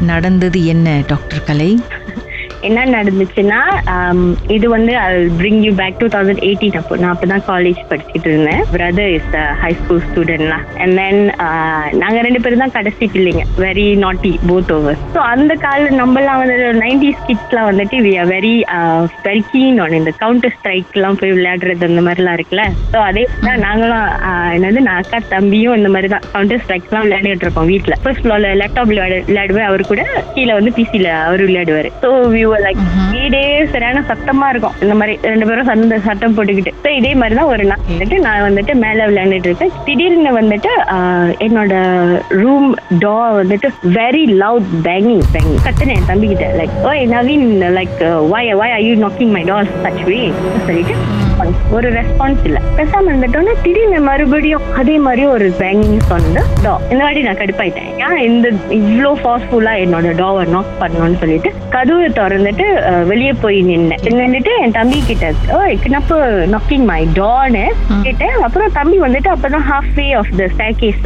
நடந்தது என்ன டாக்டர் கலை? என்ன நடந்துச்சுன்னா um, இது வந்து bring you back two thousand eighteen அப்போ. நான் அப்பதான் காலேஜ் படிச்சுட்டு இருந்தேன். பிரதர் இஸ் ஹை ஸ்கூல் ஸ்டூடெண்ட்லாம் அண்ட் தென் நாங்க ரெண்டு பேரும் தான் கடைசி பிள்ளைங்க. வெரி நாட்டி போத் ஓவர் ஸோ அந்த கால நம்மலாம் வந்து நைன்டிஸ் கிட்ஸ்லாம் வந்துட்டு we are very very keen on இந்த கவுண்டர் ஸ்ட்ரைக்லாம் போய் விளையாடுறது அந்த மாதிரிலாம் இருக்குல்ல. ஸோ அதே தான் நாங்களும் uh, என்னது நான் அக்கா தம்பியும் இந்த மாதிரி தான் கவுண்டர் ஸ்ட்ரைக்லாம் விளையாடிட்டு இருக்கோம் வீட்டில் ஃபர்ஸ்ட் ஃப்ளோர்ல லேப்டாப் விளையாடுவேன். அவர் கூட கீழே வந்து பிசியில் அவர் விளையாடுவார். ஸோ வி லைக் வீடே சரியான சத்தமா இருக்கும். இந்த மாதிரி ரெண்டு பேரும் சந்த சத்தம் போட்டுக்கிட்டு. இதே மாதிரி தான் ஒரு நாள் வந்துட்டு நான் வந்துட்டு மேலே விளையாண்டுட்டு இருக்கேன். திடீர்னு வந்துட்டு என்னோட ரூம் டோ வந்துட்டு வெரி லவுட் பேங்கிங் பேங்கிங் கத்துனேன் தம்பிக்கிட்ட like oi Naveen like why why I you knocking my doors such way சொல்லிட்டு. ஒரு ரெஸ்பான்ஸ் இல்ல. பேசாம இருந்துட்டோன்னா திடீர்னு மறுபடியும் அதே மாதிரி ஒரு பேங்கிங் சொன்ன டோ இந்த வாட்டி நான் கடுப்பாயிட்டேன். ஏன் இந்த இவ்வளோ ஃபாஸ்ட்ஃபுல்லா என்னோட டோவை நாக் பண்ணணும்னு சொல்லிட்டு கதவு திறந்துட்டு வெளியே போய் நின்னேன். நின்னுட்டு என் தம்பி கிட்ட கிணப்பு நாக்கிங் மை. டோன்னு கேட்டேன். அப்புறம் தம்பி வந்துட்டு அப்பதான் half way of the staircase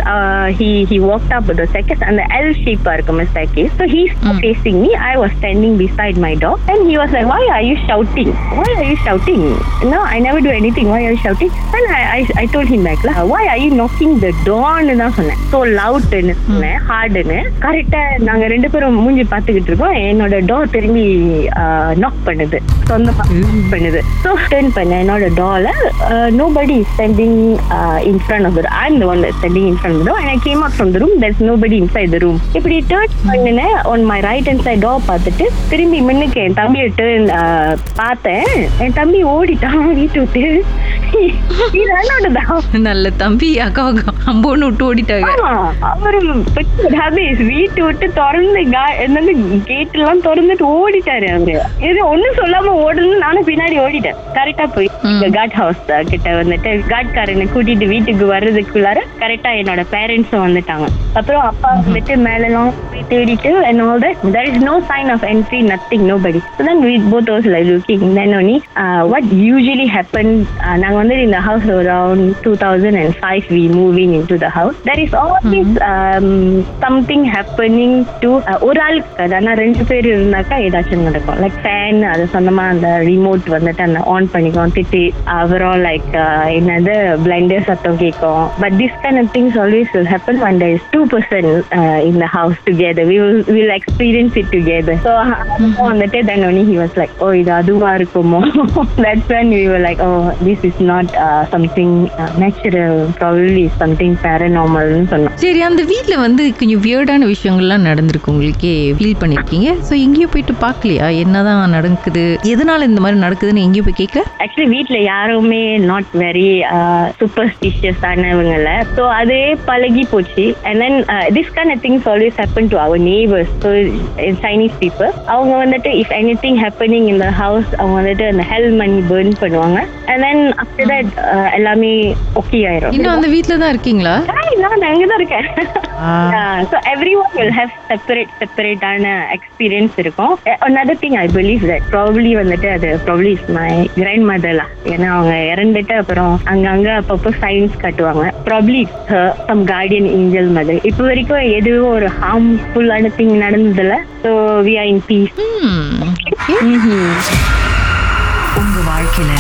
he he walk up the staircase அந்த எல் ஷேப்பா இருக்கும் staircase so he facing me. I was standing beside my door. And he was like why are you shouting? Why are you shouting? No I never do anything. Why are you shouting? And I I, I told him back why are you knocking the door தான் சொன்னேன். So loud னு சொன்னேன் ஹார்டுன்னு கரெக்டா நாங்க ரெண்டு பேரும் மூஞ்சி பார்த்துக்கிட்டு இருக்கோம். என்னோட டோர் திரும்பி நாக் பண்ணுது. சொந்தமா பண்ணுது. ஸோ டர்ன் பண்ணேன் என்னோட டோர்ல nobody standing in front of the I'm the one standing in front of the and I came out from the room there's nobody inside the room. இப்படி டர்ன் பண்ணினேன் on my right hand side door பார்த்துட்டு திரும்பி மின்னுக்கு என் தம்பியை turn பார்த்தேன். என் தம்பி ஓடிட்டான் வீட்டு விட்டு நல்ல தம்பி அம்போன்னு விட்டு ஓடிட்டாங்க. அவரு ஹபீஸ் வீட்டு விட்டு திறந்து கா- என்னது கேட் எல்லாம் திறந்துட்டு ஓடிட்டாரு அவரு. இது ஒண்ணும் சொல்லாம ஓடணும் நானும் பின்னாடி ஓடிட்டேன். கரெக்டா போய் காட் ஹவுஸ் கிட்ட வந்துட்டு காட்காரனை கூட்டிட்டு வீட்டுக்கு வர்றதுக்குள்ளார கரெக்டா என்னோட பேரண்ட்ஸும் வந்துட்டாங்க. அப்புறம் அப்பா வந்துட்டு மேலெல்லாம் போய் தேடிட்டு and all that there is no sign of entry nothing nobody. So then we both was like looking then only uh, what usually happened uh, நாங்க வந்து இந்த house around 2005 we move in into the house there is always um, something happening to uh, ஒரு ஆள் இருக்காது ஆனா ரெண்டு பேர் இருந்தாக்கா ஏதாச்சும் நடக்கும் லைக் ஃபேன் அது சொந்தமா அந்த ரிமோட் வந்துட்டு அந்த ஆன் பண்ணிக்கும் திட்டி அப்புறம் லைக் என்னது பிளைண்டர் சத்தம் கேட்கும் but this kind of things always will happen when there is two person uh, in the house together we will will experience it together so வந்துட்டு then only he was like oh இது அதுவா இருக்குமோ that's when we were like oh this is not uh, something uh, natural. Probably something paranormal னு சொன்னோம். சரி அந்த வீட்ல வந்து கொஞ்சம் வியர்டான விஷயங்கள்லாம் நடந்திருக்கு உங்களுக்கே ஃபீல் பண்ணிருக்கீங்க? ஸோ எங்கேயும் போயிட்டு பார்க்கலையா? என்னதான் நடக்குது? எதனால இந்த மாதிரி நடக்குதுன்னு எங்கேயும் போய் கேட்கல ஆக்சுவலி வீட்ல யாருமே நாட் வெரி சூப்பர்ஸ்டிஷியஸ் ஆனவங்கல ஸோ அதே பழகி போச்சு. And then this kind things always happen to our neighbours so Chinese people அவங்க வந்துட்டு இஃப் எனி திங் ஹேப்பனிங் இந்த ஹவுஸ் அவங்க வந்துட்டு அந்த ஹெல் மணி பேர்ன் பண்ணுவாங்க. அண்ட் தென் ஆஃப்டர் தட் எல்லாமே ஓகே ஆயிரும். இன்னும் அந்த வீட்ல தான் இருக்கீங்களா? நான் அங்கதான் இருக்கேன். Ah. So every one will have separate separate experience இருக்கும். Another thing I believe that probably வந்துட்டு அது ப்ராபப்ளி இஸ் மை கிராண்ட் மதர்லாம் ஏன்னா அவங்க இறந்துட்டு அப்புறம் அங்கங்க அப்பப்போ சயின்ஸ் காட்டுவாங்க. ப்ராப்ளி சம் கார்டியன் ஏஞ்சல் மாதிரி இப்போ வரைக்கும் எதுவும் ஒரு ஹார்ம்ஃபுல்லான thing நடந்ததில்ல. So we are in peace வாழ்க்கையில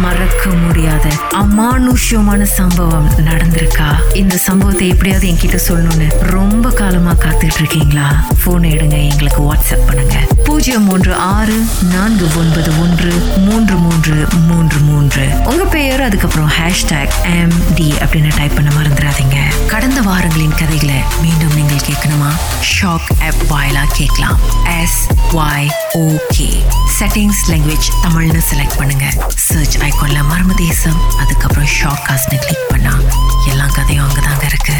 மறக்க முடியாத அமானுஷ்யமான சம்பவம் நடந்திருக்கா? இந்த சம்பவத்தை எப்படியாவது என்கிட்ட சொல்லணும்னு ரொம்ப காலமா காத்துட்டு இருக்கீங்களா போன் எடுங்க எங்களுக்கு வாட்ஸ்அப் பண்ணுங்க. பூஜ்ஜியம் மூன்று ஆறு நான்கு ஒன்பது ஒன்று மூன்று மூன்று மூன்று உங்கள் உங்க பெயர் அதுக்கப்புறம் ஹேஷ்டாக் எம் டி அப்படின்னு டைப் பண்ண மறந்துடாதீங்க. கடந்த வாரங்களின் கதைகளை மீண்டும் நீங்கள் கேட்கணுமா? ஷாக் ஆப் வாயிலா கேட்கலாம். S Y okay settings language தமிழ்னு செலக்ட் பண்ணுங்க. சர்ச் ஐகான்ல மர்ம தேசம் அதுக்கப்புறம் ஷாக் காஸ்ட்னு கிளிக் பண்ணா எல்லா கதையும் அங்கதாங்க இருக்கு.